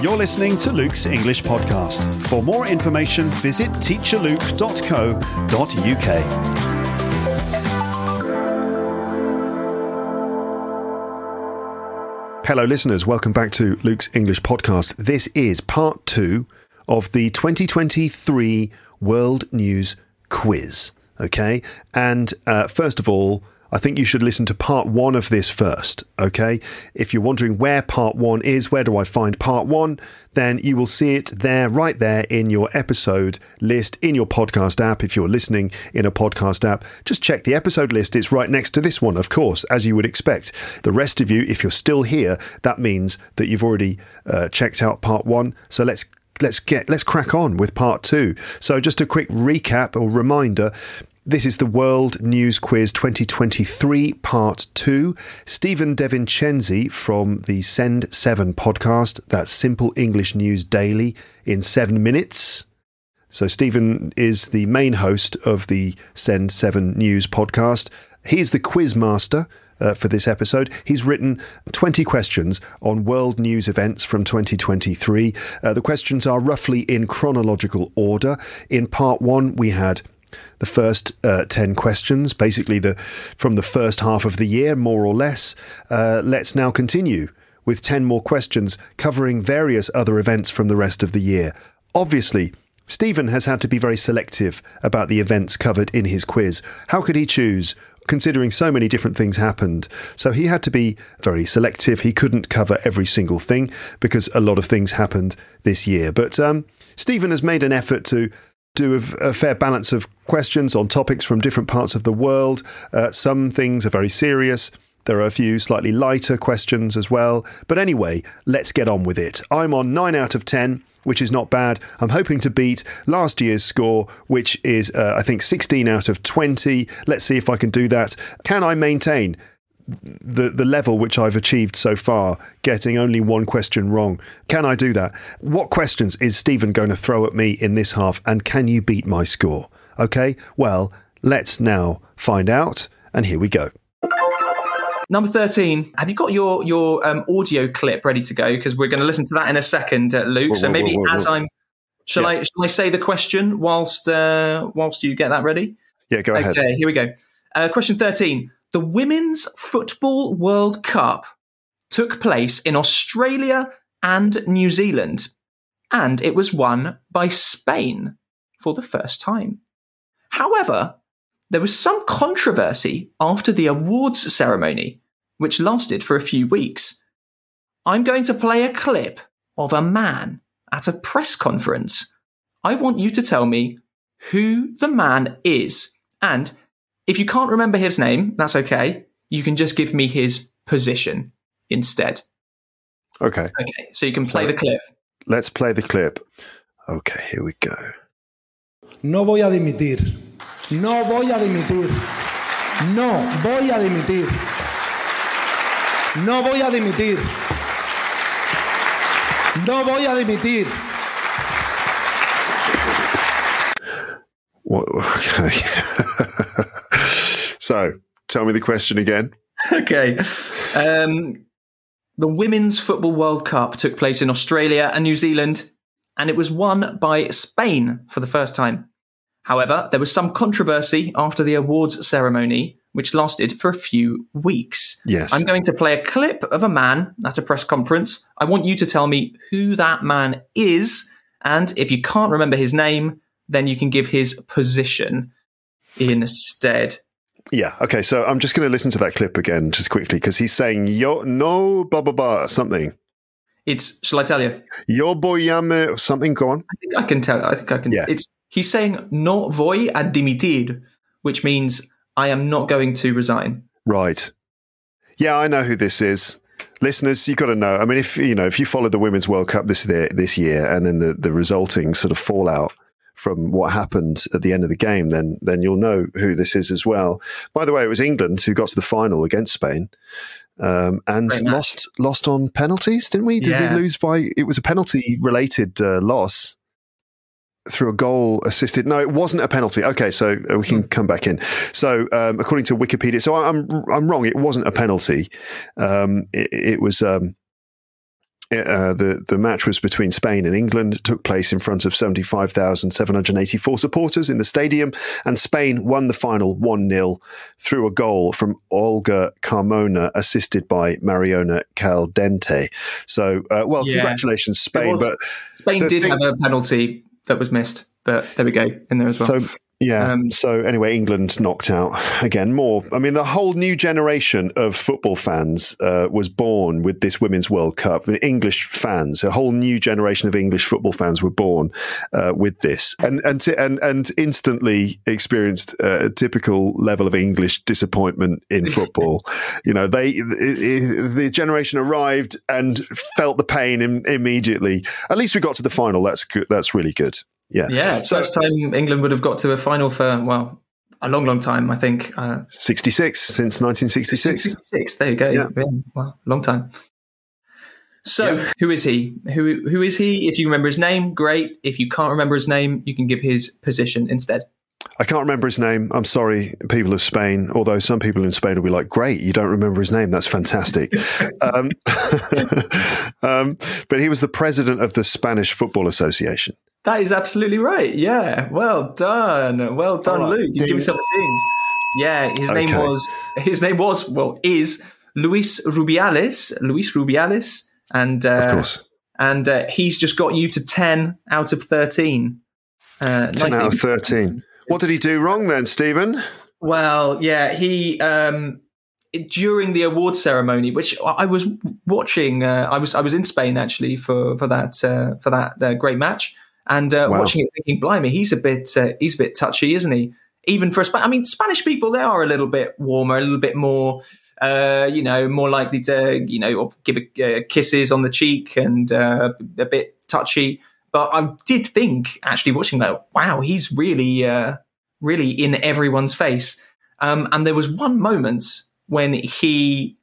You're listening to Luke's English Podcast. For more information, visit teacherluke.co.uk. Hello, listeners. Welcome back to Luke's English Podcast. This is part two of the 2023 World News Quiz. Okay. And uh, first of all, I think you should listen to part one of this first, okay? If you're wondering where part one is, where do I find part one, then you will see it there, right there in your episode list in your podcast app. If you're listening in a podcast app, just check the episode list. It's right next to this one, of course, as you would expect. The rest of you, if you're still here, that means that you've already uh, checked out part one. So let's let's get let's crack on with part two. So just a quick recap or reminder. This is the World News Quiz 2023, Part 2. Stephen DeVincenzi from the Send 7 podcast, that's Simple English News Daily, in seven minutes. So, Stephen is the main host of the Send 7 News podcast. He's the quiz master. Uh, for this episode. He's written 20 questions on world news events from 2023. Uh, the questions are roughly in chronological order. In part one, we had the first uh, 10 questions, basically the from the first half of the year, more or less. Uh, let's now continue with 10 more questions covering various other events from the rest of the year. Obviously, Stephen has had to be very selective about the events covered in his quiz. How could he choose? Considering so many different things happened. So he had to be very selective. He couldn't cover every single thing because a lot of things happened this year. But um, Stephen has made an effort to do a, a, fair balance of questions on topics from different parts of the world. Uh, some things are very serious. There are a few slightly lighter questions as well. But anyway, let's get on with it. I'm on 9 out of 10, which is not bad. I'm hoping to beat last year's score, which is, uh, I think, 16 out of 20. Let's see if I can do that. Can I maintain the the level which I've achieved so far, getting only one question wrong. Can I do that? What questions is Stephen going to throw at me in this half, and can you beat my score? Okay, well, let's now find out, and here we go. Number 13, have you got your your um, audio clip ready to go? Because we're going to listen to that in a second, uh, Luke. Whoa, so maybe whoa, whoa, as I'm, shall yeah. I shall I say the question whilst uh, whilst you get that ready? Yeah, go ahead. Okay, here we go. Uh, question 13 the Women's Football World Cup took place in Australia and New Zealand, and it was won by Spain for the first time. However, there was some controversy after the awards ceremony, which lasted for a few weeks. I'm going to play a clip of a man at a press conference. I want you to tell me who the man is and if you can't remember his name, that's okay. You can just give me his position instead. Okay. Okay. So you can play so, the clip. Let's play the clip. Okay, here we go. No voy a dimitir. No voy a dimitir. No voy a dimitir. No voy a dimitir. No voy a dimitir. What? Okay. So tell me the question again. Okay. Um, the Women's Football World Cup took place in Australia and New Zealand, and it was won by Spain for the first time. However, there was some controversy after the awards ceremony, which lasted for a few weeks. Yes. I'm going to play a clip of a man at a press conference. I want you to tell me who that man is, and if you can't remember his name, then you can give his position instead. Yeah. Okay. So I'm just going to listen to that clip again just quickly because he's saying yo no blah blah blah something. It's shall I tell you? Yo boyame or something. Go on. I think I can tell. I think I can. Yeah. It's he's saying no voy a dimitir, which means I am not going to resign. Right. Yeah, I know who this is. Listeners, you've got to know. I mean, if you know, if you followed the Women's World Cup this this year, and then the, the resulting sort of fallout from what happened at the end of the game, then then you'll know who this is as well. By the way, it was England who got to the final against Spain. Um, and lost lost on penalties, didn't we? Did yeah. we lose by? It was a penalty related uh, loss through a goal assisted. No, it wasn't a penalty. Okay, so uh, we can hmm. come back in. So, um, according to Wikipedia, so I'm I'm wrong. It wasn't a penalty. Um, it, it, was. Um, uh, the the match was between Spain and England. It took place in front of seventy five thousand seven hundred eighty four supporters in the stadium, and Spain won the final one 0 through a goal from Olga Carmona, assisted by Mariona Caldentey. So, uh, well, yeah. congratulations, Spain. But Spain did thing- have a penalty that was missed, but there we go in there as well. So yeah. Um, so anyway, England knocked out again. More. I mean, the whole new generation of football fans uh, was born with this Women's World Cup. I mean, English fans, a whole new generation of English football fans were born uh, with this, and and and and instantly experienced uh, a typical level of English disappointment in football. you know, they it, it, the generation arrived and felt the pain Im- immediately. At least we got to the final. That's good. That's really good. Yeah. Yeah. So, first time England would have got to a final for, well, a long, long time, I think. Uh, 66, since 1966. 66, there you go. Yeah. yeah well, long time. So, yeah. who is he? Who who is he? If you remember his name, great. If you can't remember his name, you can give his position instead. I can't remember his name. I'm sorry, people of Spain. Although some people in Spain will be like, "Great, you don't remember his name? That's fantastic." um, um, but he was the president of the Spanish Football Association. That is absolutely right. Yeah. Well done. Well done, right. Luke. You give yourself a ding. Yeah, his okay. name was his name was well is Luis Rubiales. Luis Rubiales, and uh, of course, and uh, he's just got you to ten out of thirteen. Uh, ten nice out of thirteen. What did he do wrong then, Stephen? Well, yeah, he um, during the award ceremony, which I was watching. Uh, I was I was in Spain actually for for that uh, for that uh, great match and uh, wow. watching it, thinking, "Blimey, he's a bit uh, he's a bit touchy, isn't he?" Even for a Sp- I mean, Spanish people they are a little bit warmer, a little bit more. Uh, you know, more likely to, you know, give a, uh, kisses on the cheek and uh, a bit touchy. But I did think, actually, watching that, wow, he's really, uh, really in everyone's face. Um, and there was one moment when he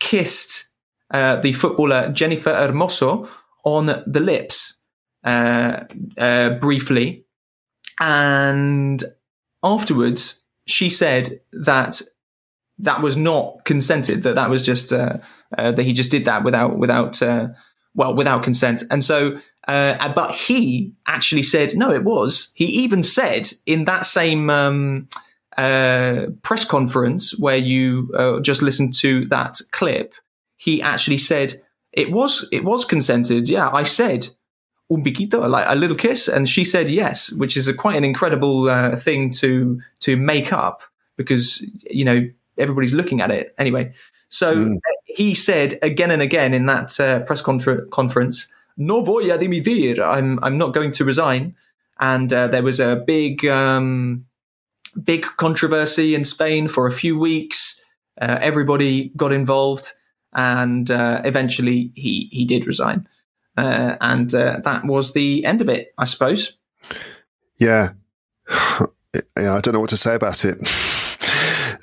kissed the footballer Jennifer Hermoso on the lips briefly, and afterwards she said that that was not consented. That that was just uh, uh that he just did that without without uh, well without consent. And so, uh, but he actually said no, it was. He even said in that same. Um, press conference where you just listened to that clip, he actually said it was it was consented. Yeah, I said un piquito, like a little kiss, and she said yes, which is a, quite an incredible uh, thing to to make up because you know everybody's looking at it anyway. So mm. he said again and again in that uh, press confer- conference, "No voy a dimitir." I'm I'm not going to resign. And uh, there was a big um, big controversy in Spain for a few weeks. Uh, everybody got involved, and uh, eventually he he did resign. Uh, and uh, that was the end of it, I suppose. Yeah. yeah, I don't know what to say about it.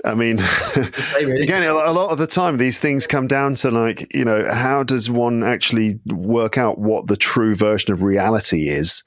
I mean, really. again, a lot of the time, these things come down to like, you know, how does one actually work out what the true version of reality is?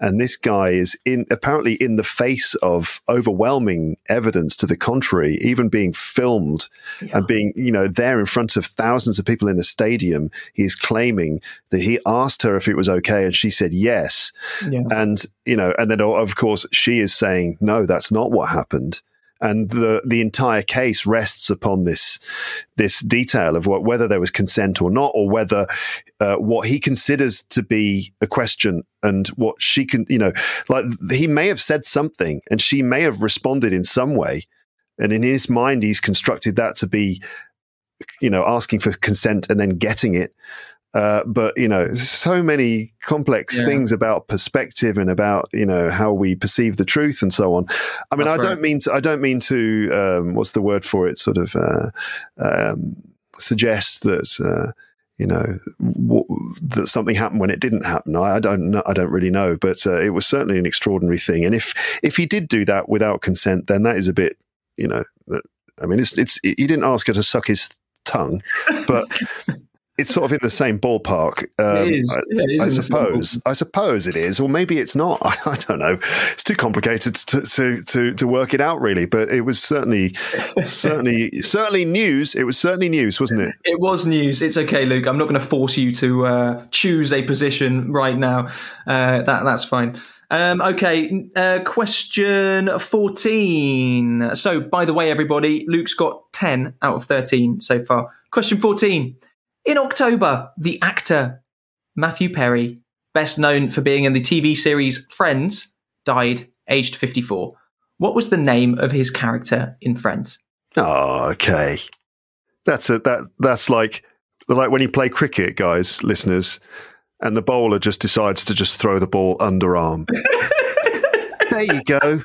And this guy is in apparently in the face of overwhelming evidence to the contrary, even being filmed yeah. and being, you know, there in front of thousands of people in a stadium. He's claiming that he asked her if it was okay and she said yes. Yeah. And, you know, and then of course she is saying, no, that's not what happened and the the entire case rests upon this this detail of what, whether there was consent or not, or whether uh, what he considers to be a question and what she can, you know, like he may have said something and she may have responded in some way, and in his mind he's constructed that to be, you know, asking for consent and then getting it. Uh, but you know, so many complex Yeah. things about perspective and about you know how we perceive the truth and so on. I mean, That's I don't mean to. I don't mean to. Um, what's the word for it? Sort of uh, um, suggest that. Uh, you know w- that something happened when it didn't happen. I, I don't know. I don't really know, but uh, it was certainly an extraordinary thing. And if if he did do that without consent, then that is a bit. You know, I mean, it's it's. He didn't ask her to suck his tongue, but it's sort of in the same ballpark. Um, it is. I- yeah, I same suppose. I suppose it is, or maybe it's not. I, I don't know. It's too complicated to, to to to work it out, really. But it was certainly, certainly, certainly news. It was certainly news, wasn't it? It was news. It's okay, Luke. I'm not going to force you to uh, choose a position right now. Uh, that that's fine. Um, okay, uh, question 14. So, by the way, everybody, Luke's got 10 out of 13 so far. Question 14. In October, the actor Matthew Perry, best known for being in the TV series Friends, died aged 54. What was the name of his character in Friends? Oh, okay. That's a that that's like like when you play cricket, guys, listeners, and the bowler just decides to just throw the ball underarm. there you go.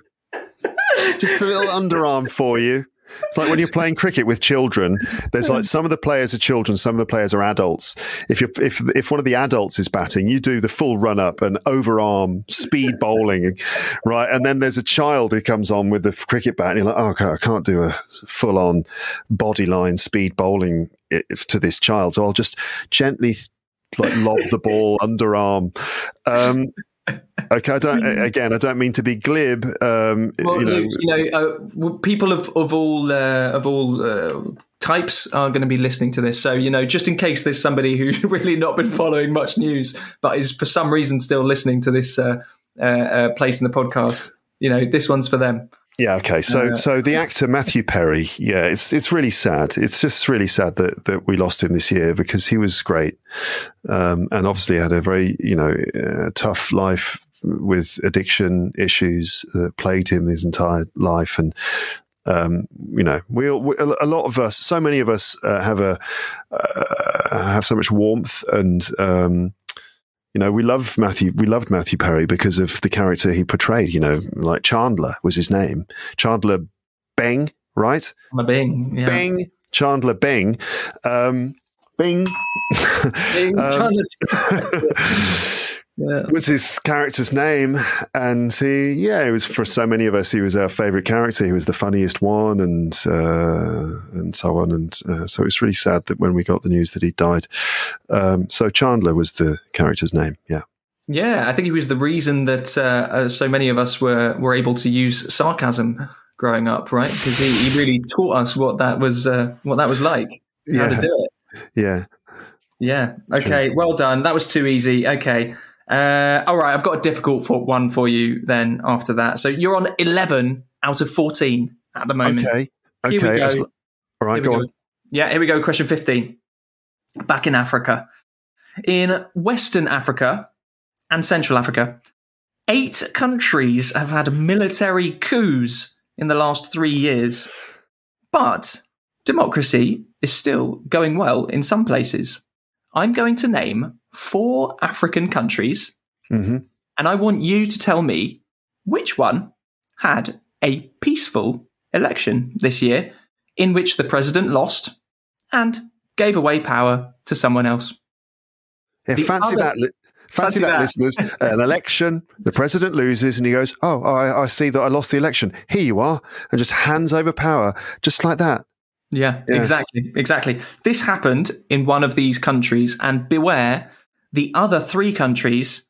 Just a little underarm for you. It's like when you're playing cricket with children. There's like some of the players are children, some of the players are adults. If you if if one of the adults is batting, you do the full run up and overarm speed bowling, right? And then there's a child who comes on with the cricket bat, and you're like, oh, okay, I can't do a full on body line speed bowling to this child, so I'll just gently like lob the ball underarm. Um, okay, I don't. Again, I don't mean to be glib. Um, Well, you know, Luke, you know, uh, people of of all uh, of all uh, types are going to be listening to this. So, you know, just in case there's somebody who's really not been following much news, but is for some reason still listening to this uh, uh, uh, place in the podcast, you know, this one's for them. Yeah. Okay. So, Uh, so the actor Matthew Perry. Yeah, it's it's really sad. It's just really sad that that we lost him this year because he was great, um, and obviously had a very you know uh, tough life with addiction issues that plagued him his entire life, and um, you know, we, we a lot of us, so many of us uh, have a uh, have so much warmth and. Um, you know, we love Matthew. We loved Matthew Perry because of the character he portrayed. You know, like Chandler was his name, Chandler Bing, right? I'm a being. Yeah. Beng, Chandler Bing. um, Bing. Being Um, Chandler- yeah. was his character's name, and he, yeah, it was for so many of us. He was our favorite character. He was the funniest one, and uh, and so on. And uh, so it's really sad that when we got the news that he died. Um, so Chandler was the character's name. Yeah. Yeah, I think he was the reason that uh, uh, so many of us were were able to use sarcasm growing up, right? Because he, he really taught us what that was uh, what that was like, how to do it. Yeah. Yeah. Okay. Well done. That was too easy. Okay. Uh, all right. I've got a difficult for, one for you then. After that, so you're on eleven out of fourteen at the moment. Okay. Here we Okay. go. All right. Go go. on. Yeah, here we go. Question 15. Back in Africa. In Western Africa and Central Africa, eight countries have had military coups in the last three years. But democracy is still going well in some places. I'm going to name four African countries, hmm and I want you to tell me which one had a peaceful election this year in which the president lost and gave away power to someone else. Yeah, fancy other- that. Fancy, Fancy that, that. listeners. An election, the president loses, and he goes, "Oh, I, I see that I lost the election. Here you are," and just hands over power, just like that. Yeah, Yeah. exactly. Exactly. This happened in one of these countries, and beware, the other three countries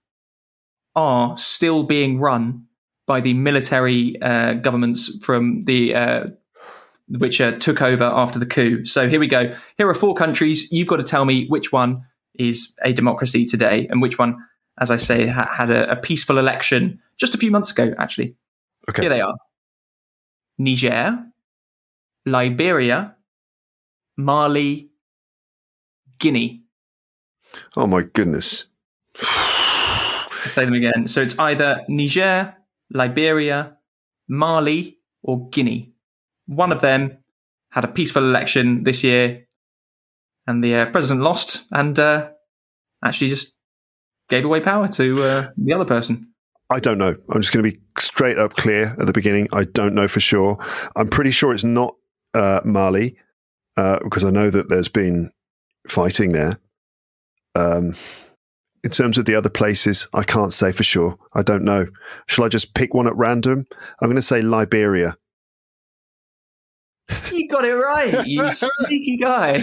are still being run by the military uh, governments from the uh, which uh, took over after the coup. So here we go. Here are four countries. You've got to tell me which one is a democracy today, and which one, as I say, ha- had a, a peaceful election just a few months ago. Actually, Okay. here they are: Niger, Liberia, Mali, Guinea. Oh my goodness. I'll say them again. So it's either Niger, Liberia, Mali, or Guinea. One of them had a peaceful election this year, and the uh, president lost, and uh, actually just gave away power to uh, the other person. I don't know. I'm just going to be straight up clear at the beginning. I don't know for sure. I'm pretty sure it's not uh, Mali uh, because I know that there's been fighting there. Um, in terms of the other places, I can't say for sure. I don't know. Shall I just pick one at random? I'm going to say Liberia. You got it right, you sneaky guy.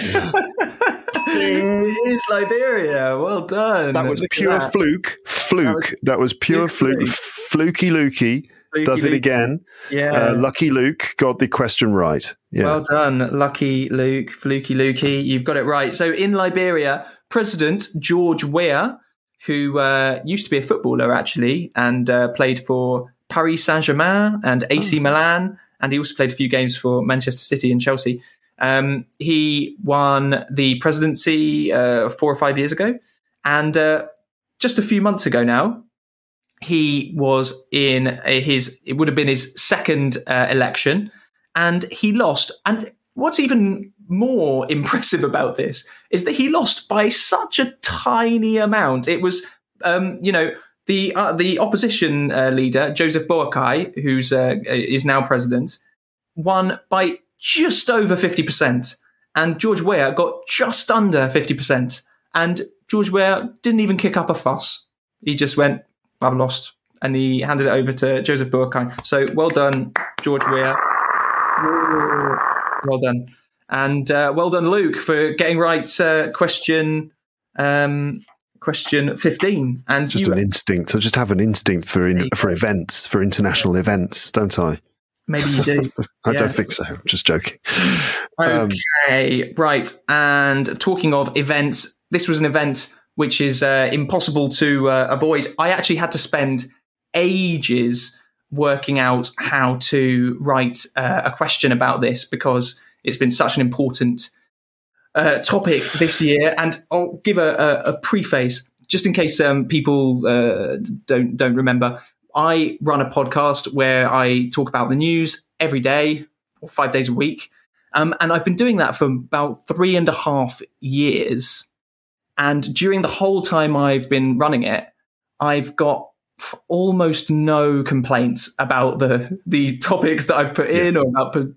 it is Liberia. Well done. That was Look pure that. fluke. Fluke. That was, pure fluke, fluke. Fluky Lukey Fluky does it again. Yeah. Uh, Lucky Luke got the question right. Yeah. Well done, lucky Luke, fluky Lukey. You've got it right. So in Liberia, President George Weah, who uh, used to be a footballer actually and uh, played for Paris Saint Germain and AC Milan, and he also played a few games for Manchester City and Chelsea. Um, he won the presidency uh, four or five years ago, and uh, just a few months ago now, he was in his it would have been his second uh, election and he lost and what's even more impressive about this is that he lost by such a tiny amount it was um, you know the uh, the opposition uh, leader Joseph Boakai who's uh, is now president won by just over 50% and George Weah got just under 50% and George Weah didn't even kick up a fuss he just went I've lost. And he handed it over to Joseph Boakai. So well done, George Weah. Well done. And uh, well done, Luke, for getting right uh, question um, question 15. And just you, an instinct. I just have an instinct for in, for events, for international events, don't I? maybe you do. I Yeah. don't think so. I'm just joking. Um, Okay, right. And talking of events, this was an event which is uh, impossible to uh, avoid. I actually had to spend ages working out how to write uh, a question about this because it's been such an important uh, topic this year. And I'll give a, a, a preface just in case um, people uh, don't don't remember. I run a podcast where I talk about the news every day or five days a week. Um, and I've been doing that for about three and a half years. And during the whole time I've been running it, I've got almost no complaints about the the topics that I've put in or about p-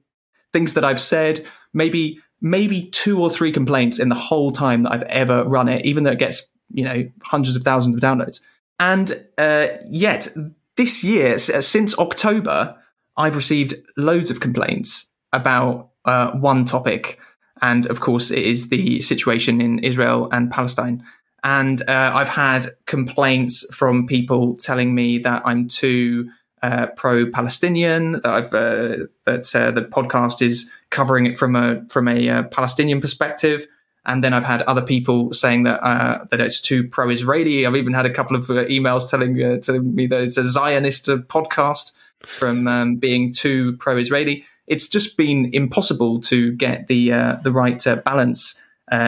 things that I've said. Maybe maybe two or three complaints in the whole time that I've ever run it, even though it gets you know hundreds of thousands of downloads. And uh, yet this year, since October, I've received loads of complaints about uh, one topic, and of course, it is the situation in Israel and Palestine. And uh, I've had complaints from people telling me that I'm too uh, pro-Palestinian, that I've uh, that uh, the podcast is covering it from a from a uh, Palestinian perspective. And then I've had other people saying that uh, that it's too pro-Israeli. I've even had a couple of emails telling telling me that it's a Zionist podcast from um, being too pro-Israeli. It's just been impossible to get the the right balance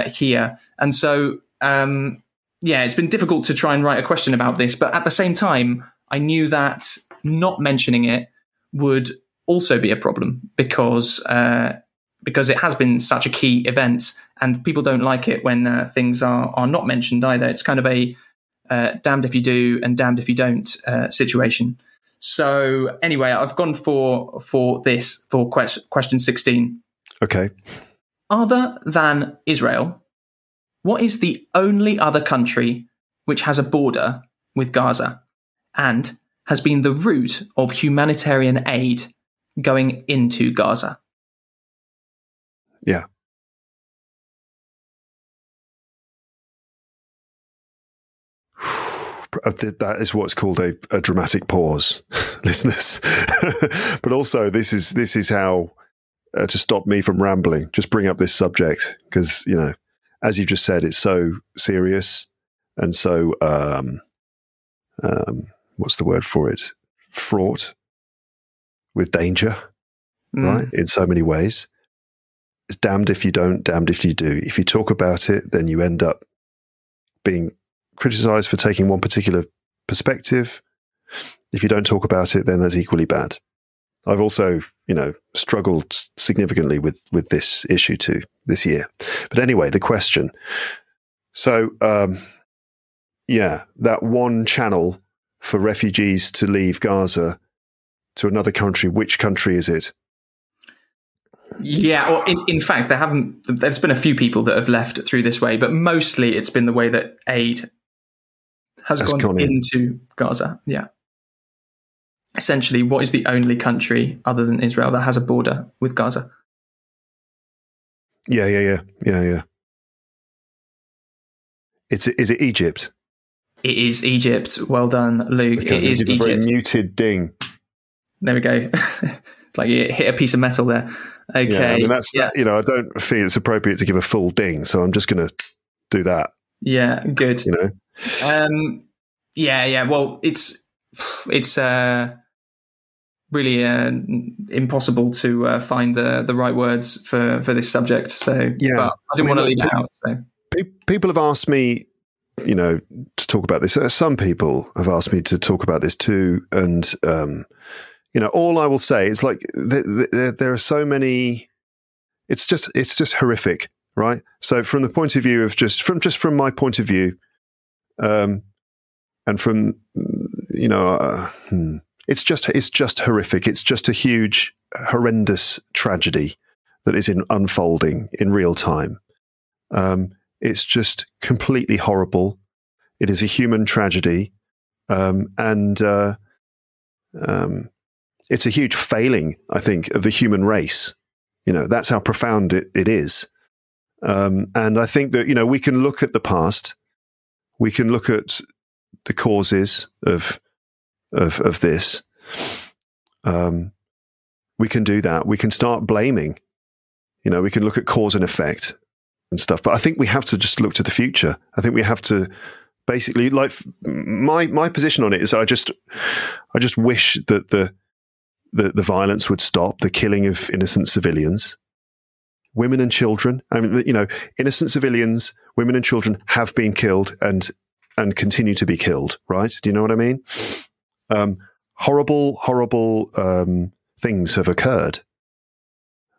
here, and so um, yeah, it's been difficult to try and write a question about this. But at the same time, I knew that not mentioning it would also be a problem because uh, because it has been such a key event, and people don't like it when uh, things are are not mentioned either. It's kind of a uh, damned if you do and damned if you don't uh, situation. So anyway, I've gone for for this for question question sixteen. okay. Other than Israel, what is the only other country which has a border with Gaza and has been the route of humanitarian aid going into Gaza? Yeah. That is what's called a, a dramatic pause, listeners. but also, this is this is how uh, to stop me from rambling. Just bring up this subject because you know, as you've just said, it's so serious and so um, um, what's the word for it? Fraught with danger Mm. right? In so many ways. It's damned if you don't, damned if you do. If you talk about it, then you end up being criticized for taking one particular perspective. If you don't talk about it, then that's equally bad. I've also, you know, struggled significantly with with this issue too this year. But anyway, the question. So, um, yeah, that one channel for refugees to leave Gaza to another country. Which country is it? Yeah, or in, in fact, there haven't. There's been a few people that have left through this way, but mostly it's been the way that aid has, Has gone, gone in. into Gaza. Yeah. Essentially, what is the only country other than Israel that has a border with Gaza? Yeah, yeah, yeah, yeah, yeah. It's is it Egypt? It is Egypt. Well done, Luke. Okay, it is a very muted ding. There we go. it's like you hit a piece of metal there. Okay. Yeah, I mean that's yeah. you know I don't feel it's appropriate to give a full ding, so I'm just going to do that. yeah, good. You know, Um, yeah, yeah. Well, it's it's uh, really uh, impossible to uh, find the the right words for for this subject. So Yeah. I didn't I mean, want to leave it out. So people have asked me, you know, to talk about this. Uh, Some people have asked me to talk about this too, and um, you know, all I will say is like th- th- there, there are so many. It's just it's just horrific, right? So from the point of view of just from just from my point of view, um, and from mm, you know, uh, hmm, it's just it's just horrific. It's just a huge, horrendous tragedy that is in unfolding in real time. Um, it's just completely horrible. It is a human tragedy, um, and uh, um, it's a huge failing, I think, of the human race. You know, that's how profound it, it is. Um, and I think that you know we can look at the past, we can look at the causes of of of this. Um, we can do that. We can start blaming. You know, we can look at cause and effect and stuff. But I think we have to just look to the future. I think we have to basically like my my position on it is I just I just wish that the the, the violence would stop, the killing of innocent civilians, women and children. I mean, you know, innocent civilians, women and children have been killed and and continue to be killed. Right? Do you know what I mean? Um, horrible, horrible um, things have occurred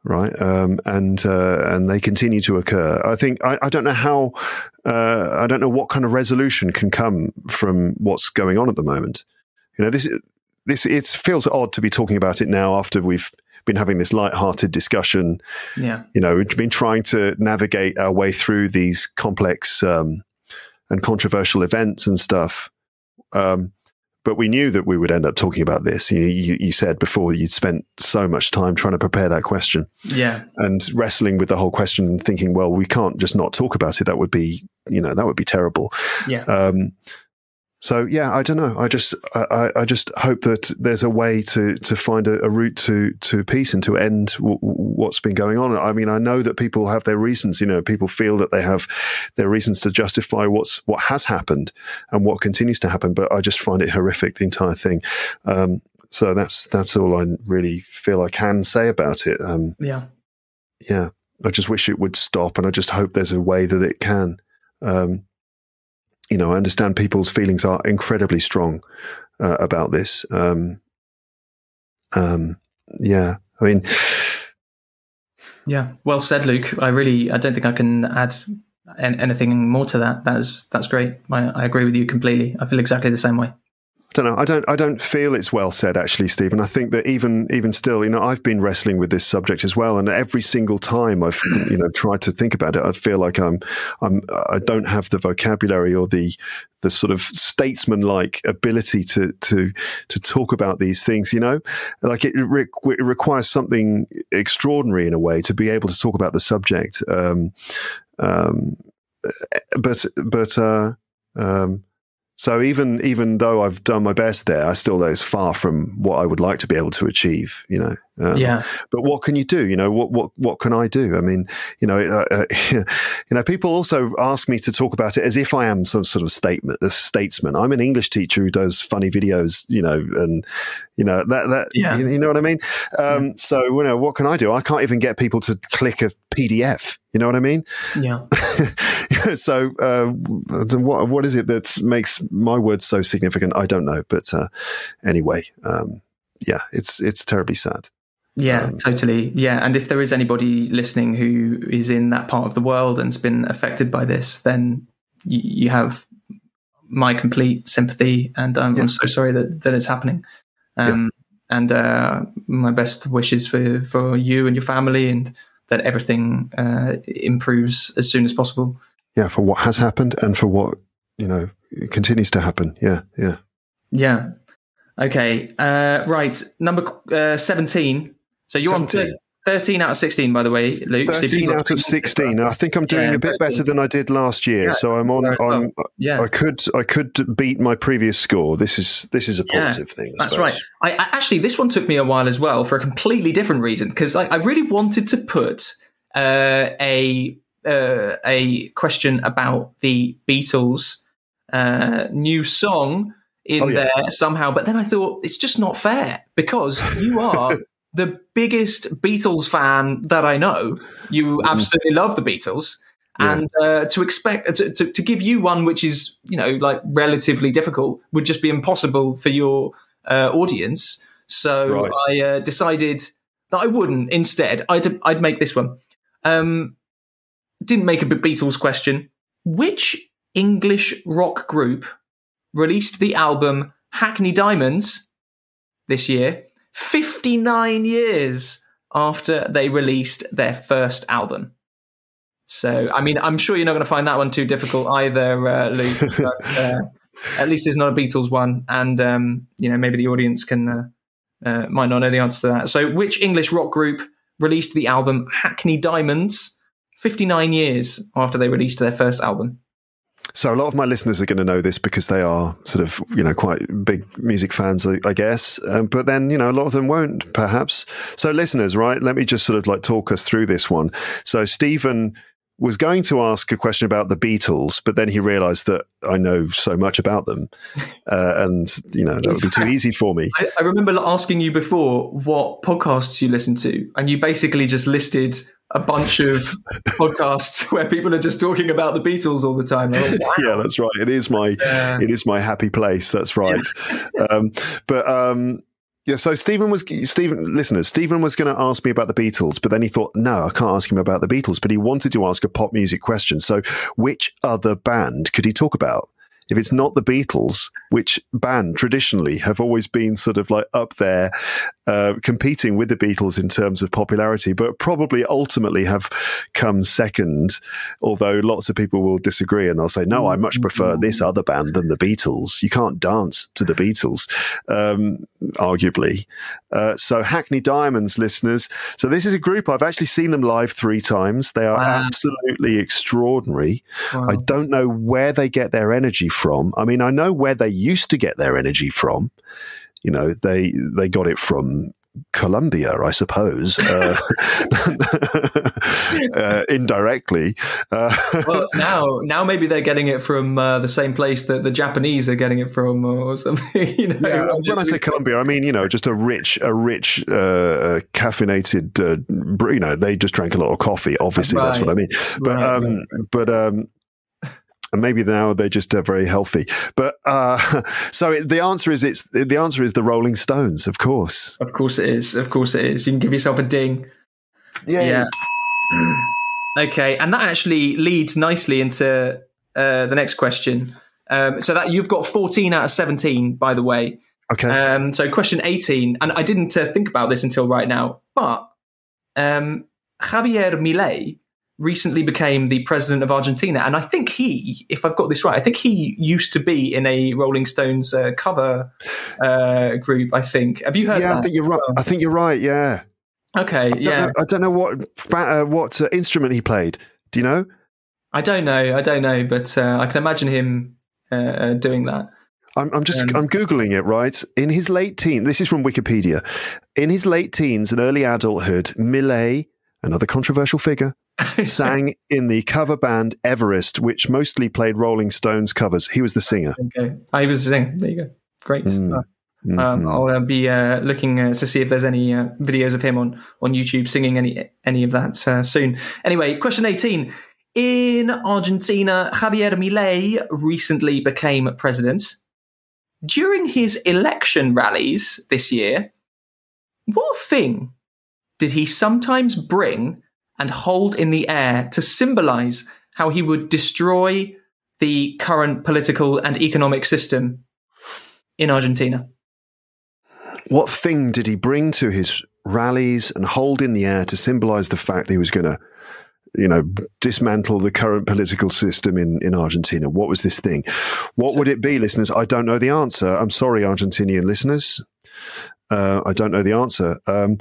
right? Um, and uh, and they continue to occur. I think I, I don't know how uh, I don't know what kind of resolution can come from what's going on at the moment. You know, this this it feels odd to be talking about it now after we've been having this light-hearted discussion. yeah, You know, we've been trying to navigate our way through these complex um, and controversial events and stuff. Um, but we knew that we would end up talking about this. You, you, you said before you'd spent so much time trying to prepare that question yeah, and wrestling with the whole question and thinking, well, we can't just not talk about it. That would be, you know, that would be terrible. yeah, Um, so yeah, I don't know. I just, I, I- just hope that there's a way to to find a, a route to to peace and to end w- what's been going on. I mean, I know that people have their reasons. You know, people feel that they have their reasons to justify what's what has happened and what continues to happen. But I just find it horrific, the entire thing. Um, so that's that's all I really feel I can say about it. Um, yeah, yeah, I just wish it would stop, and I just hope there's a way that it can. Um, you know, I understand people's feelings are incredibly strong uh, about this. Um, um, yeah, I mean, yeah. Well said, Luke. I really, I don't think I can add an- anything more to that. That's that's great. I, I agree with you completely. I feel exactly the same way. I don't know. I don't. I don't feel it's well said, actually, Stephen. I think that even even still, you know, I've been wrestling with this subject as well, and every single time I've you know tried to think about it, I feel like I'm I'm I don't have the vocabulary or the the sort of statesman-like ability to to to talk about these things. You know, like it, re- it requires something extraordinary in a way to be able to talk about the subject. Um, um, but but uh, um, so even even though I've done my best there, I still is far from what I would like to be able to achieve. You know. Um, yeah, But what can you do? You know, what what what can I do? I mean, you know, uh, uh, you know, people also ask me to talk about it as if I am some sort of statement, a statesman. I'm an English teacher who does funny videos, you know, and you know that that Yeah. you, you know what I mean. Um, So you know, what can I do? I can't even get people to click a PDF. You know what I mean? yeah. so uh, what what is it that makes my words so significant? I don't know, but uh, anyway, um, yeah, it's it's terribly sad. Yeah, Um, totally. Yeah, and if there is anybody listening who is in that part of the world and's been affected by this, then you, you have my complete sympathy, and um, Yeah. I'm so sorry that that it's happening. Um, And uh, my best wishes for for you and your family, and that everything uh, improves as soon as possible. Yeah, for what has happened and for what you know continues to happen. Yeah, yeah. Yeah. Okay. Uh, right. Number uh, seventeen. So you're on 17. thir- thirteen out of sixteen, by the way, Luke. Thirteen got out of three more to sixteen. go. I think I'm doing Yeah, a bit 13. better than I did last year. Yeah, so I'm on. very well. I'm, Yeah. I could I could beat my previous score. This is this is a positive thing. I That's suppose. right. I, I actually this one took me a while as well for a completely different reason because I, I really wanted to put uh, a uh, a question about the Beatles uh, new song in Oh, yeah. there somehow, but then I thought it's just not fair because you are the biggest Beatles fan that I know. You absolutely love the Beatles. Yeah. And uh, to expect to, to, to give you one which is you know like relatively difficult would just be impossible for your uh, audience. So Right. I uh, decided that I wouldn't. Instead, I'd I'd make this one. Um, didn't make a Beatles question. Which English rock group released the album Hackney Diamonds this year, 59 years after they released their first album? So, I mean, I'm sure you're not going to find that one too difficult either, uh, Luke. But, uh, at least it's not a Beatles one, and um, you know maybe the audience can uh, uh, might not know the answer to that. So, which English rock group released the album Hackney Diamonds 59 years after they released their first album? So a lot of my listeners are going to know this because they are sort of you know quite big music fans, I, I guess. Um, but then you know a lot of them won't, perhaps. So listeners, right? Let me just sort of like talk us through this one. So Stephen was going to ask a question about the Beatles, but then he realised that I know so much about them, uh, and you know that would be too easy for me. I, I remember asking you before what podcasts you listen to, and you basically just listed a bunch of podcasts where people are just talking about the Beatles all the time. Like, wow. yeah, that's right. It is my Yeah. it is my happy place. That's right. um, but um, yeah, so Stephen was Stephen listeners. Stephen was going to ask me about the Beatles, but then he thought, no, I can't ask him about the Beatles. But he wanted to ask a pop music question. So, which other band could he talk about? If it's not the Beatles, which band traditionally have always been sort of like up there, uh, competing with the Beatles in terms of popularity, but probably ultimately have come second. Although lots of people will disagree and they'll say, no, I much prefer this other band than the Beatles. You can't dance to the Beatles, um, arguably. Uh, so, Hackney Diamonds listeners. So, this is a group, I've actually seen them live three times. They are Wow. absolutely extraordinary. Wow. I don't know where they get their energy from. I mean, I know where they used to get their energy from. You know, they they got it from Colombia, I suppose, uh, uh, indirectly. Uh, well, now, now maybe they're getting it from uh, the same place that the Japanese are getting it from, or something. You know, Yeah, when I say Colombia, I mean you know just a rich, a rich, uh, uh, caffeinated. Uh, you know, they just drank a lot of coffee. Obviously, that's what I mean. But Right, um, but um, and maybe now they're just uh, very healthy. But uh, so it, the answer is it's the answer is the Rolling Stones, of course. Of course it is. Of course it is. You can give yourself a ding. Yeah. yeah. okay, and that actually leads nicely into uh, the next question. Um, so that you've got 14 out of 17, by the way. Okay. Um, so question 18, and I didn't uh, think about this until right now, but um, Javier Milei recently became the president of Argentina, and I think he, if I've got this right, I think he used to be in a Rolling Stones uh, cover uh, group. I think. Have you heard? yeah, I think you're right. I think you're right. Yeah. Okay, I don't yeah. know, I don't know what uh, what uh, instrument he played. Do you know? I don't know. I don't know, but uh, I can imagine him uh, doing that. I'm, I'm just Um, I'm googling it right. In his late teens, this is from Wikipedia. In his late teens and early adulthood, Milei, another controversial figure, sang in the cover band Everest, which mostly played Rolling Stones covers. He was the singer. Okay. I was the singer. there you go. Great. Mm. Uh, Mhm. Um, I'll uh, be uh, looking uh, to see if there's any uh, videos of him on, on YouTube singing any any of that uh, soon. Anyway, question 18. In Argentina, Javier Milei recently became president. During his election rallies this year, what thing did he sometimes bring and hold in the air to symbolize how he would destroy the current political and economic system in Argentina? What thing did he bring to his rallies and hold in the air to symbolize the fact that he was going to, you know, dismantle the current political system in, in Argentina? What was this thing? What would it be, listeners? I don't know the answer. I'm sorry, Argentinian listeners. Uh, I don't know the answer. Um,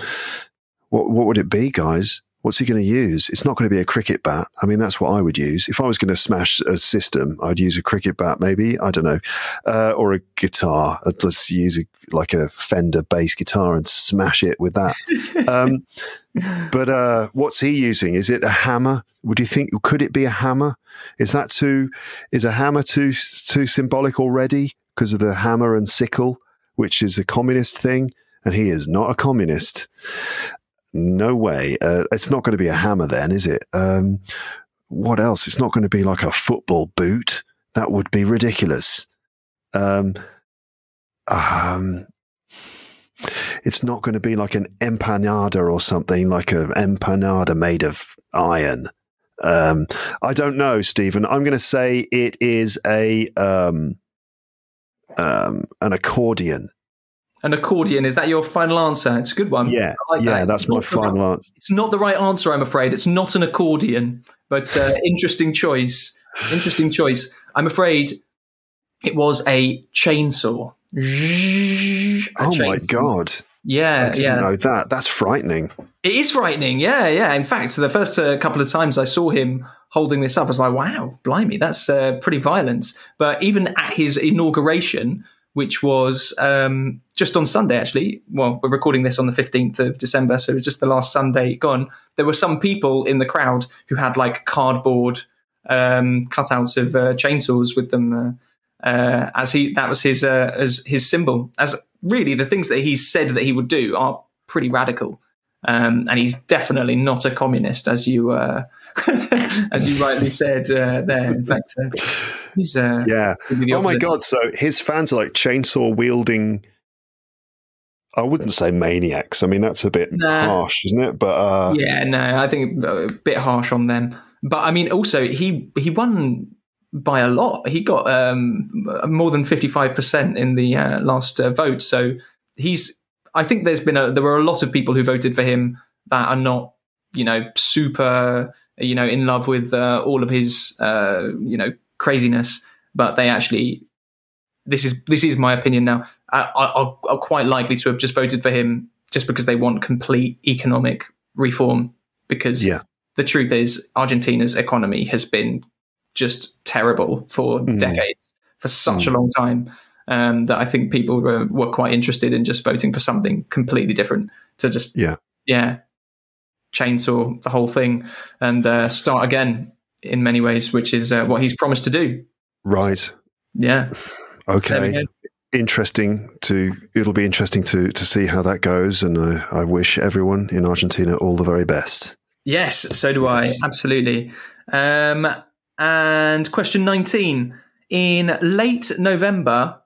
what what would it be, guys? What's he going to use? It's not going to be a cricket bat. I mean, that's what I would use. If I was going to smash a system, I'd use a cricket bat, maybe. I don't know. Uh, or a guitar. I'd just use a, like a Fender bass guitar and smash it with that. um, but uh, what's he using? Is it a hammer? Would you think, could it be a hammer? Is that too, is a hammer too, too symbolic already because of the hammer and sickle, which is a communist thing? And he is not a communist. No way. Uh, it's not going to be a hammer then, is it? Um, what else? It's not going to be like a football boot. That would be ridiculous. Um, um, it's not going to be like an empanada or something, like an empanada made of iron. Um, I don't know, Stephen. I'm going to say it is a um, um, an accordion. An accordion is that your final answer? It's a good one. Yeah, like yeah, that. that's my final right, answer. It's not the right answer, I'm afraid. It's not an accordion, but uh, interesting choice. Interesting choice. I'm afraid it was a chainsaw. A oh chainsaw. my god! Yeah, I didn't yeah. know that. That's frightening. It is frightening. Yeah, yeah. In fact, the first uh, couple of times I saw him holding this up, I was like, "Wow, blimey, that's uh, pretty violent." But even at his inauguration, which was um, just on Sunday, actually. Well, we're recording this on the 15th of December, so it was just the last Sunday gone. There were some people in the crowd who had like cardboard um, cutouts of uh, chainsaws with them. Uh, uh, as he that was his uh, as his symbol. As really the things that he said that he would do are pretty radical, um, and he's definitely not a communist, as you uh, as you rightly said uh, there. In fact, uh, he's uh, yeah. Oh my god! So his fans are like chainsaw wielding. I wouldn't say maniacs. I mean, that's a bit nah. harsh, isn't it? But uh, yeah, no, I think a bit harsh on them. But I mean, also he he won by a lot. He got um, more than fifty five percent in the uh, last uh, vote. So he's. I think there's been a there were a lot of people who voted for him that are not you know super you know in love with uh, all of his uh, you know craziness, but they actually this is this is my opinion now. Are, are, are quite likely to have just voted for him just because they want complete economic reform. Because yeah. the truth is, Argentina's economy has been just terrible for mm. decades, for such mm. a long time. Um, that I think people were, were quite interested in just voting for something completely different to just yeah yeah chainsaw the whole thing and uh, start again in many ways, which is uh, what he's promised to do. Right. Yeah. Okay. Interesting to it'll be interesting to to see how that goes, and I, I wish everyone in Argentina all the very best. Yes, so do yes. I. Absolutely. Um, and question nineteen: In late November,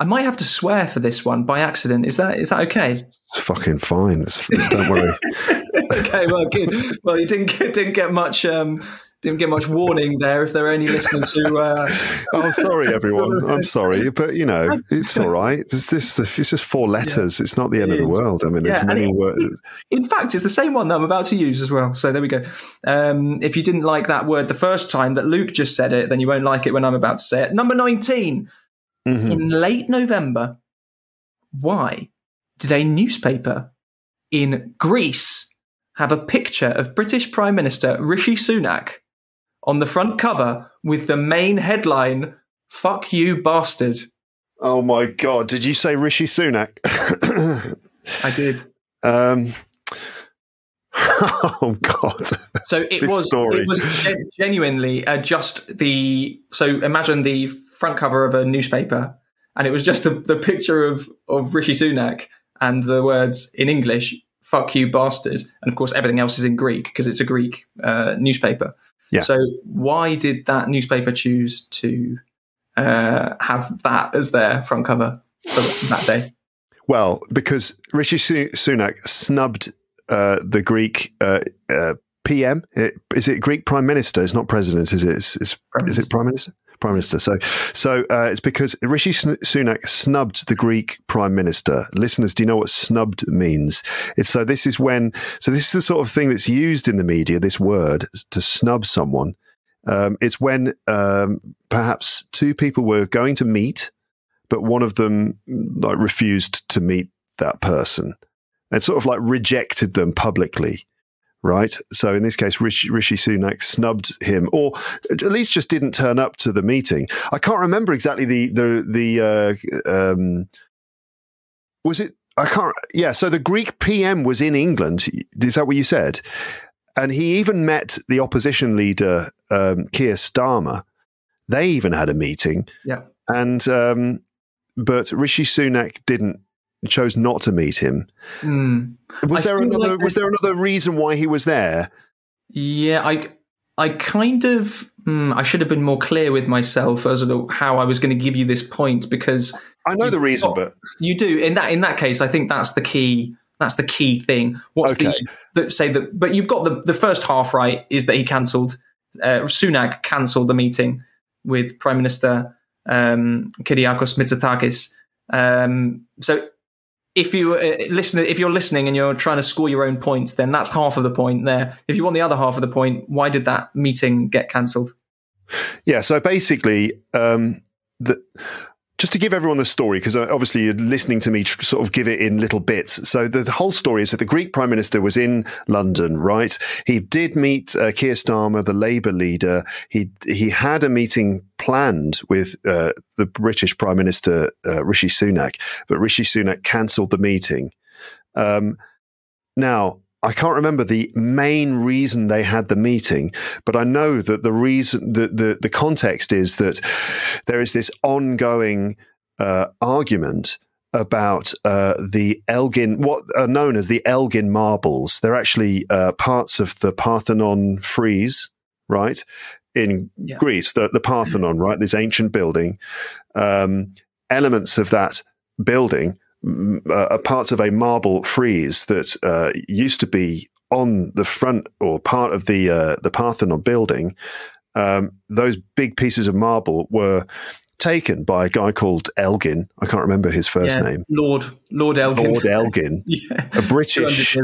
I might have to swear for this one by accident. Is that is that okay? It's fucking fine. It's, don't worry. okay, well, good. Well, you didn't get, didn't get much um, didn't get much warning there. If there are any listeners who, uh... oh, sorry, everyone. I'm sorry, but you know, it's all right. It's just it's just four letters. Yeah. It's not the end of the world. I mean, yeah, there's many it, words. In fact, it's the same one that I'm about to use as well. So there we go. Um, if you didn't like that word the first time that Luke just said it, then you won't like it when I'm about to say it. Number 19 mm-hmm. in late November, why did a newspaper in Greece have a picture of British Prime Minister Rishi Sunak on the front cover with the main headline, Fuck You Bastard? Oh my God. Did you say Rishi Sunak? I did. Um, oh God! So it was story. it was genuinely uh, just the so imagine the front cover of a newspaper, and it was just a, the picture of of Rishi Sunak and the words in English "fuck you, bastard," and of course everything else is in Greek because it's a Greek uh, newspaper. Yeah. So why did that newspaper choose to uh, have that as their front cover for that day? Well, because Rishi Sunak snubbed uh, the Greek uh, uh, PM? Is it Greek Prime Minister? It's not President, is it? It's, it's, is it Prime Minister? Prime Minister. So, so uh, it's because Rishi Sunak snubbed the Greek Prime Minister. Listeners, do you know what snubbed means? It's so this is when so this is the sort of thing that's used in the media. This word to snub someone. Um, it's when um, perhaps two people were going to meet, but one of them like refused to meet that person and sort of like rejected them publicly right? So in this case, Rishi, Rishi, Sunak snubbed him, or at least just didn't turn up to the meeting. I can't remember exactly the the the uh, um, was it. I can't. Yeah. So the Greek PM was in England. Is that what you said? And he even met the opposition leader um, Keir Starmer. They even had a meeting. Yeah. And um, but Rishi Sunak didn't chose not to meet him. Mm. Was I there another? Like was there another reason why he was there? Yeah, I, I kind of, mm, I should have been more clear with myself as to how I was going to give you this point because I know the reason, got, but you do in that in that case. I think that's the key. That's the key thing. What's okay. the, the say that? But you've got the the first half right. Is that he cancelled? Uh, Sunak cancelled the meeting with Prime Minister um, Kyriakos Mitsotakis. Um, so if you uh, listen, if you're listening and you're trying to score your own points, then that's half of the point there. If you want the other half of the point, why did that meeting get cancelled? Yeah, so basically, um, the just to give everyone the story, because uh, obviously you're listening to me tr- sort of give it in little bits. So the, the, whole story is that the Greek Prime Minister was in London, right? He did meet uh, Keir Starmer, the Labour leader. He he had a meeting planned with uh, the British Prime Minister uh, Rishi Sunak, but Rishi Sunak cancelled the meeting. Um, now, I can't remember the main reason they had the meeting, but I know that the reason, the, the, the context is that there is this ongoing uh, argument about uh, the Elgin, what are known as the Elgin marbles. They're actually uh, parts of the Parthenon frieze, right? In yeah. Greece, the, the Parthenon, right? This ancient building. Um, elements of that building uh, parts of a marble frieze that uh, used to be on the front or part of the uh, the Parthenon building. Um, those big pieces of marble were taken by a guy called Elgin. I can't remember his first yeah, name. Lord Lord Elgin. Lord Elgin, yeah. a British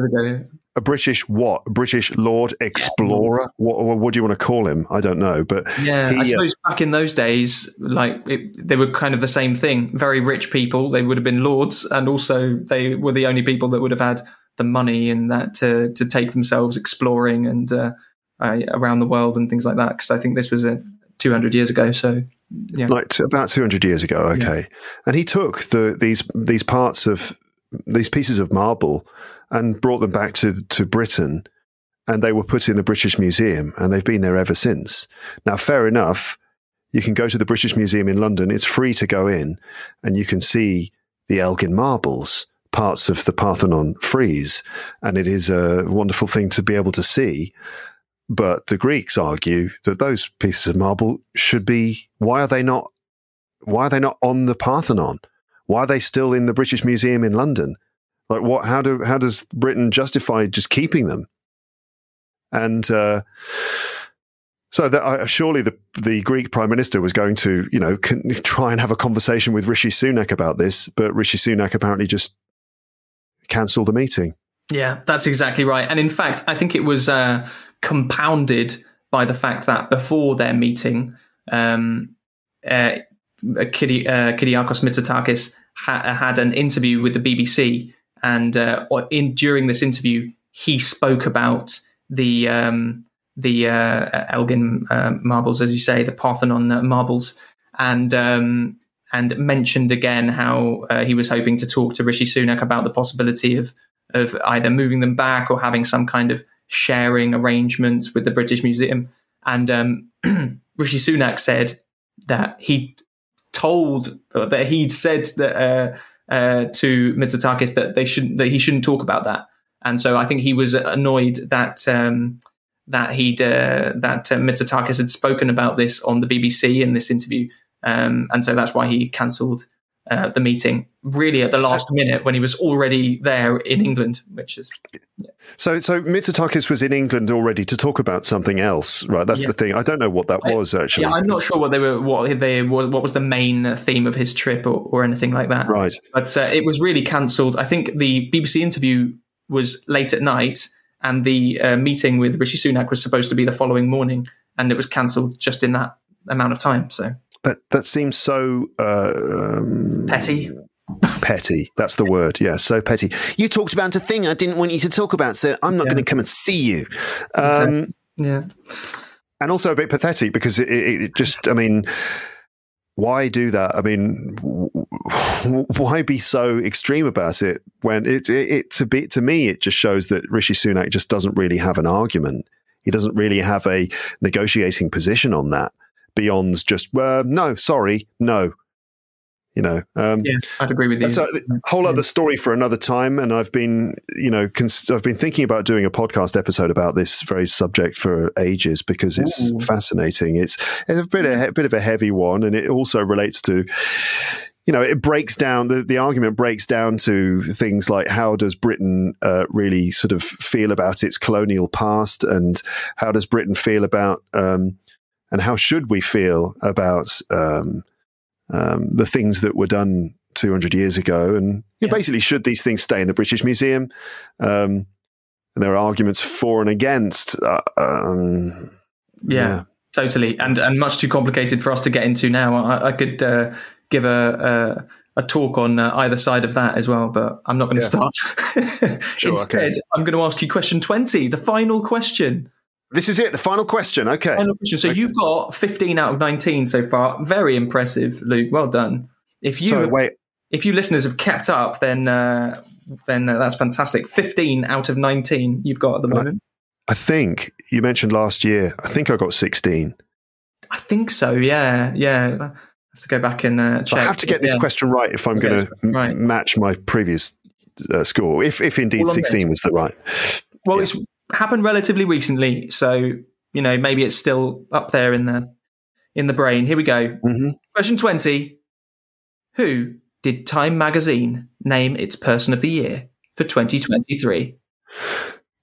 a British what? A British Lord Explorer? What, what, do you want to call him? I don't know, but yeah, he, I uh, suppose uh, back in those days, like it, they were kind of the same thing. Very rich people, they would have been lords, and also they were the only people that would have had the money and that to to take themselves exploring and uh, uh, around the world and things like that. Because I think this was a 200 years ago, so yeah, like about 200 years ago. Okay, yeah. and he took the these these parts of these pieces of marble and brought them back to, to Britain. And they were put in the British Museum and they've been there ever since. Now, fair enough. You can go to the British Museum in London. It's free to go in and you can see the Elgin marbles, parts of the Parthenon frieze. And it is a wonderful thing to be able to see. But the Greeks argue that those pieces of marble should be, why are they not, why are they not on the Parthenon? Why are they still in the British Museum in London? Like what? How do how does Britain justify just keeping them? And uh, so that uh, surely the the Greek Prime Minister was going to you know try and have a conversation with Rishi Sunak about this, but Rishi Sunak apparently just cancelled the meeting. Yeah, that's exactly right. And in fact, I think it was uh, compounded by the fact that before their meeting, um, uh, uh, Kyriakos Mitsotakis ha- had an interview with the BBC and uh, in during this interview, he spoke about the um, the uh, Elgin uh, marbles, as you say, the Parthenon uh, marbles, and um, and mentioned again how uh, he was hoping to talk to Rishi Sunak about the possibility of of either moving them back or having some kind of sharing arrangements with the British Museum. And um, Rishi Sunak said that he told that he'd said that uh, to Mitsotakis that they shouldn't that he shouldn't talk about that. And so I think he was annoyed that um, that he'd uh, that uh, Mitsotakis had spoken about this on the BBC in this interview, um, and so that's why he cancelled uh, the meeting really at the last minute when he was already there in England, which is So, so Mitsotakis was in England already to talk about something else, right? That's Yeah. the thing. I don't know what that I- was actually. yeah. I'm not sure what they were, what they was, what was the main theme of his trip or, or anything like that. Right. but uh, it was really cancelled. I think the BBC interview was late at night, and the uh, meeting with Rishi Sunak was supposed to be the following morning, and it was cancelled just in that amount of time. So That that seems so uh, um, petty. petty. That's the word. Yeah, so petty. You talked about a thing I didn't want you to talk about, so I'm not Yeah. going to come and see you. Um, Yeah, and also a bit pathetic because it, it, it just, I mean, why do that? I mean, why be so extreme about it when it, it, it to be to me it just shows that Rishi Sunak just doesn't really have an argument. He doesn't really have a negotiating position on that beyond just uh, no, sorry, no. You know, um, yeah, I'd agree with you. that's a whole other story for another time. And I've been, you know, cons- I've been thinking about doing a podcast episode about this very subject for ages because it's Ooh. fascinating. It's, it's a bit a, a bit of a heavy one, and it also relates to. You know, it breaks down the, the argument breaks down to things like how does Britain uh, really sort of feel about its colonial past, and how does Britain feel about, um, and how should we feel about um, um, the things that were done 200 years ago. And Yeah. basically, should these things stay in the British Museum? Um, and there are arguments for and against. Uh, um, yeah, totally, and and much too complicated for us to get into now. I, I could uh, give a. a a talk on uh, either side of that as well, but I'm not going to Yeah. start. Sure, Instead, okay. I'm going to ask you question 20, the final question. This is it. The final question. Okay. Final question. So Okay. you've got 15 out of 19 so far. Very impressive, Luke. Well done. If you so wait. if you listeners have kept up, then uh, then uh, that's fantastic. 15 out of 19 you've got at the moment. I think you mentioned last year. I think I got 16. I think so. Yeah, yeah. I have to go back and uh, check. I have to get this Yeah. question right if I'm going to right. match my previous uh, score. If, if indeed All 16 was the right. Well, Yeah. it's happened relatively recently, so you know maybe it's still up there in the in the brain. Here we go. hmm Question 20. Who did Time magazine name its person of the year for 2023?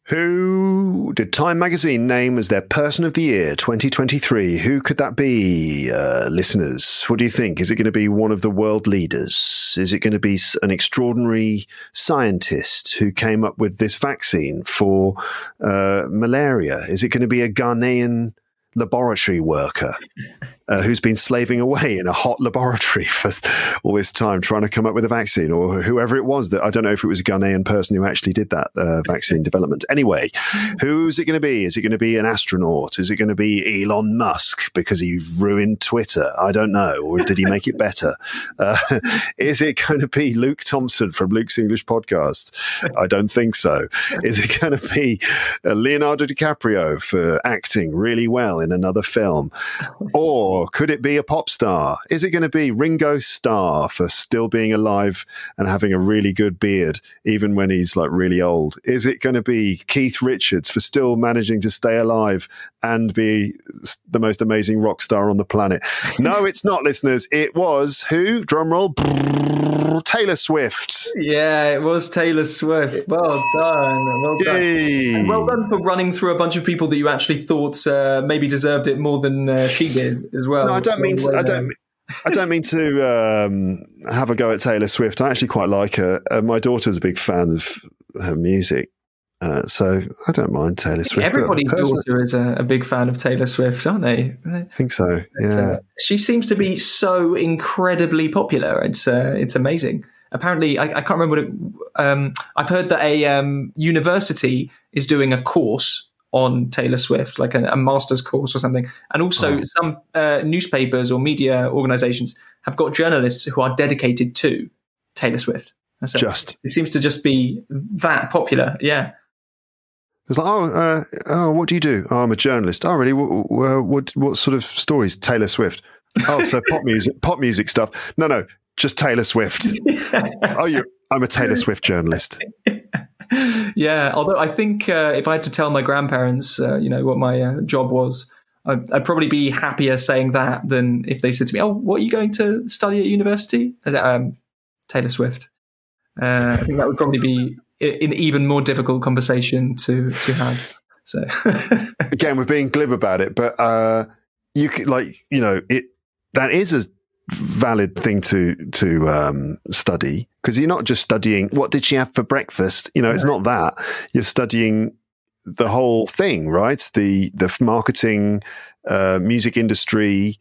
Who did Time Magazine name as their Person of the Year 2023? Who could that be, uh, listeners? What do you think? Is it going to be one of the world leaders? Is it going to be an extraordinary scientist who came up with this vaccine for uh, malaria? Is it going to be a Ghanaian laboratory worker uh, who's been slaving away in a hot laboratory for all this time trying to come up with a vaccine, or whoever it was that I don't know if it was a Ghanaian person who actually did that uh, vaccine development. Anyway, who's it going to be? Is it going to be an astronaut? Is it going to be Elon Musk because he ruined Twitter? I don't know. Or did he make it better? Uh, is it going to be Luke Thompson from Luke's English podcast? I don't think so. Is it going to be uh, Leonardo DiCaprio for acting really well in another film? Or could it be a pop star? Is it going to be Ringo Starr for still being alive and having a really good beard, even when he's like really old? Is it going to be Keith Richards for still managing to stay alive and be the most amazing rock star on the planet? No, it's not, listeners. It was who? Drumroll. Taylor Swift. Yeah, it was Taylor Swift. Well done. Well done. Yay. And well done for running through a bunch of people that you actually thought uh, maybe deserved it more than uh, she did as well. No, I don't mean. To, I don't. I don't mean to um, have a go at Taylor Swift. I actually quite like her. Uh, my daughter's a big fan of her music, uh, so I don't mind Taylor Swift. Everybody's daughter is a, a big fan of Taylor Swift, aren't they? I think so. Yeah. uh, she seems to be so incredibly popular. It's uh, it's amazing. Apparently, I, I can't remember what it. Um, I've heard that a um, university is doing a course on Taylor Swift, like a, a master's course or something. And also, Oh. some uh, newspapers or media organizations have got journalists who are dedicated to Taylor Swift. So Just it seems to just be that popular. Yeah. it's like, oh, uh, oh, what do you do? Oh, I'm a journalist. Oh, really? What, what, what, what sort of stories? Taylor Swift. Oh, so pop music, pop music stuff. No, no, just Taylor Swift. oh, you. I'm a Taylor Swift journalist. yeah, although I think uh, if I had to tell my grandparents, uh, you know, what my uh, job was, I'd, I'd, probably be happier saying that than if they said to me, "Oh, what are you going to study at university?" Um, Taylor Swift. Uh, I think that would probably be an even more difficult conversation to to have. So again, we're being glib about it, but uh, you could, like you know it that is a valid thing to to um, study because you're not just studying what did she have for breakfast. You know, it's not that you're studying the whole thing, right? The the marketing, uh, music industry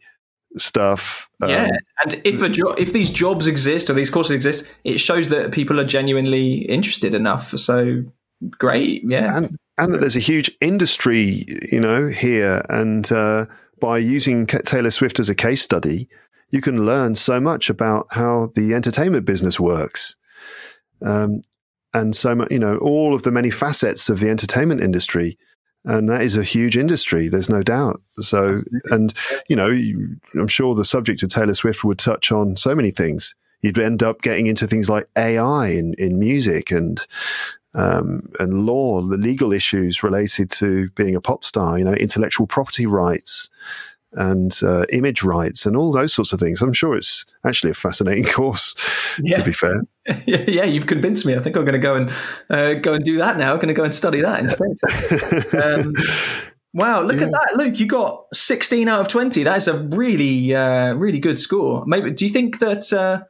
stuff. Um, yeah, and if a jo- if these jobs exist or these courses exist, it shows that people are genuinely interested enough. So great, yeah, and and that there's a huge industry, you know, here, and uh, by using Taylor Swift as a case study, you can learn so much about how the entertainment business works. Um, and so you know, all of the many facets of the entertainment industry. And that is a huge industry, there's no doubt. So, and, you know, I'm sure the subject of Taylor Swift would touch on so many things. You'd end up getting into things like AI in, in music and, um, and law, the legal issues related to being a pop star, you know, intellectual property rights, and uh, image rights and all those sorts of things. I'm sure it's actually a fascinating course. Yeah. To be fair, yeah, you've convinced me. I think I'm going to go and uh, go and do that now. I'm going to go and study that instead. um, wow, look yeah. at that, Luke! You got 16 out of 20. That is a really, uh, really good score. Maybe do you think that? Uh,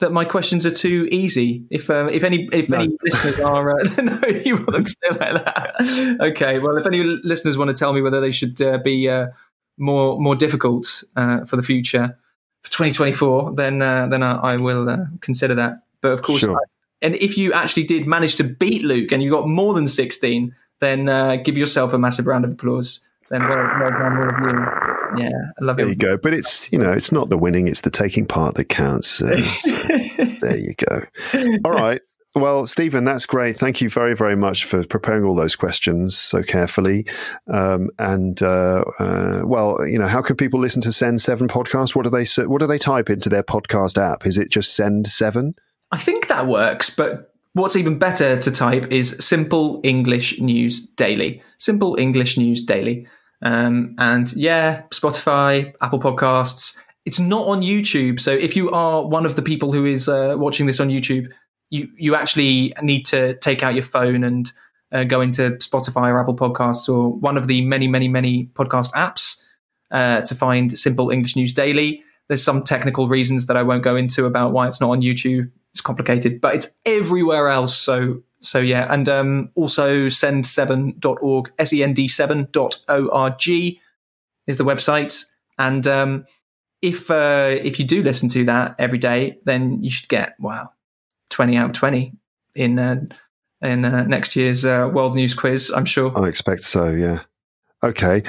that my questions are too easy. If uh, if any if no. any listeners are uh, no, you want to say like that. Okay, well, if any listeners want to tell me whether they should uh, be uh, more more difficult uh, for the future for 2024, then uh, then I, I will uh, consider that. But of course, sure. I, and if you actually did manage to beat Luke and you got more than 16, then uh, give yourself a massive round of applause. Then well, well done, all of you. Yeah, I love it. There you go. But it's you know it's not the winning; it's the taking part that counts. Uh, there you go. All right. Well, Stephen, that's great. Thank you very, very much for preparing all those questions so carefully. Um, and uh, uh, well, you know, how can people listen to Send Seven podcast? What do they what do they type into their podcast app? Is it just Send Seven? I think that works, but what's even better to type is Simple English News Daily. Simple English News Daily. Um, and yeah, Spotify, Apple Podcasts. It's not on YouTube, so if you are one of the people who is uh, watching this on YouTube you you actually need to take out your phone and uh, go into Spotify or Apple Podcasts or one of the many many many podcast apps uh, to find Simple English News Daily. There's some technical reasons that I won't go into about why it's not on YouTube. It's complicated, but it's everywhere else. So so yeah, and um, also send7.org, send7.org is the website. And um, if uh, if you do listen to that every day, then you should get wow 20 out of 20 in uh, in uh, next year's uh, World News Quiz, I'm sure. I expect so, yeah. Okay.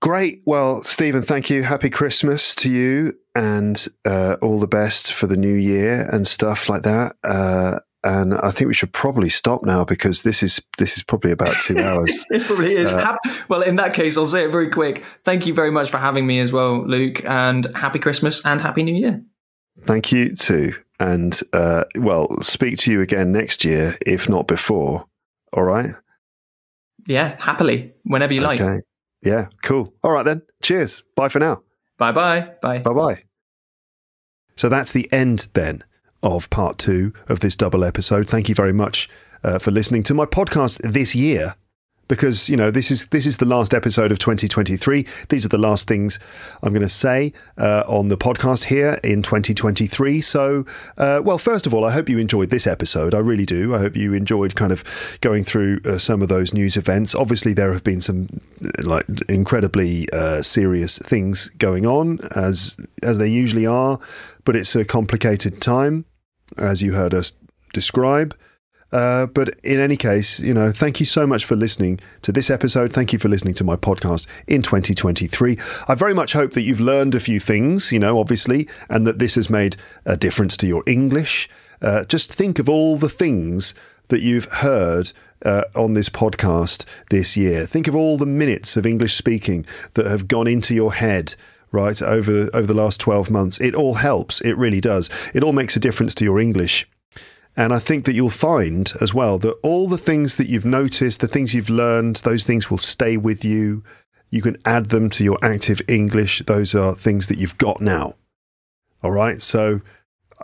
Great. Well, Stephen, thank you. Happy Christmas to you and uh, all the best for the new year and stuff like that. Uh, and I think we should probably stop now because this is this is probably about two hours. it probably is. Uh, well, in that case, I'll say it very quick. Thank you very much for having me as well, Luke, and happy Christmas and happy New Year. Thank you too and uh, well, speak to you again next year, if not before. All right. Yeah, happily, whenever you okay. like. Yeah, cool. All right then. Cheers. Bye for now. Bye bye. Bye. Bye bye. So that's the end then of part two of this double episode. Thank you very much uh, for listening to my podcast this year because you know this is this is the last episode of 2023. These are the last things I'm going to say uh, on the podcast here in 2023. So, uh, well, first of all, I hope you enjoyed this episode. I really do. I hope you enjoyed kind of going through uh, some of those news events. Obviously, there have been some like incredibly uh, serious things going on as as they usually are, but it's a complicated time, as you heard us describe. Uh, but in any case, you know, thank you so much for listening to this episode. Thank you for listening to my podcast in 2023. I very much hope that you've learned a few things, you know, obviously, and that this has made a difference to your English. Uh, just think of all the things that you've heard uh, on this podcast this year. Think of all the minutes of English speaking that have gone into your head right over over the last 12 months it all helps it really does it all makes a difference to your english and I think that you'll find as well that all the things that you've noticed, the things you've learned, those things will stay with you You can add them to your active English. Those are things that you've got now. All right. So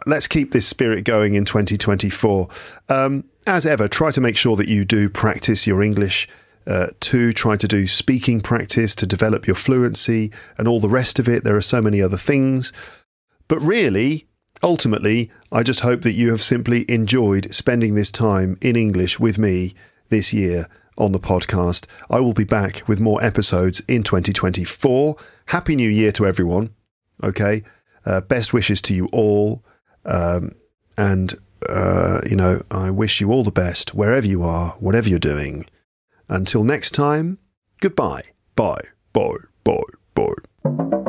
let's keep this spirit going in 2024. Um, as ever, try to make sure that you do practice your English. Uh, try to do speaking practice to develop your fluency and all the rest of it. There are so many other things. But really, ultimately, I just hope that you have simply enjoyed spending this time in English with me this year on the podcast. I will be back with more episodes in 2024. Happy New Year to everyone. Okay. Uh, best wishes to you all. Um, and, uh, you know, I wish you all the best wherever you are, whatever you're doing. Until next time, goodbye. Bye. Bye. Bye. Bye.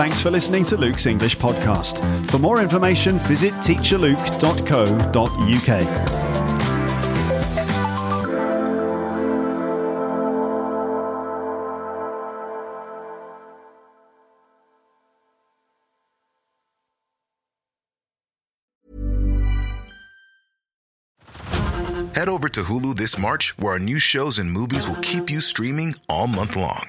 Thanks for listening to Luke's English podcast. For more information, visit teacherluke.co.uk. Head over to Hulu this March, where our new shows and movies will keep you streaming all month long.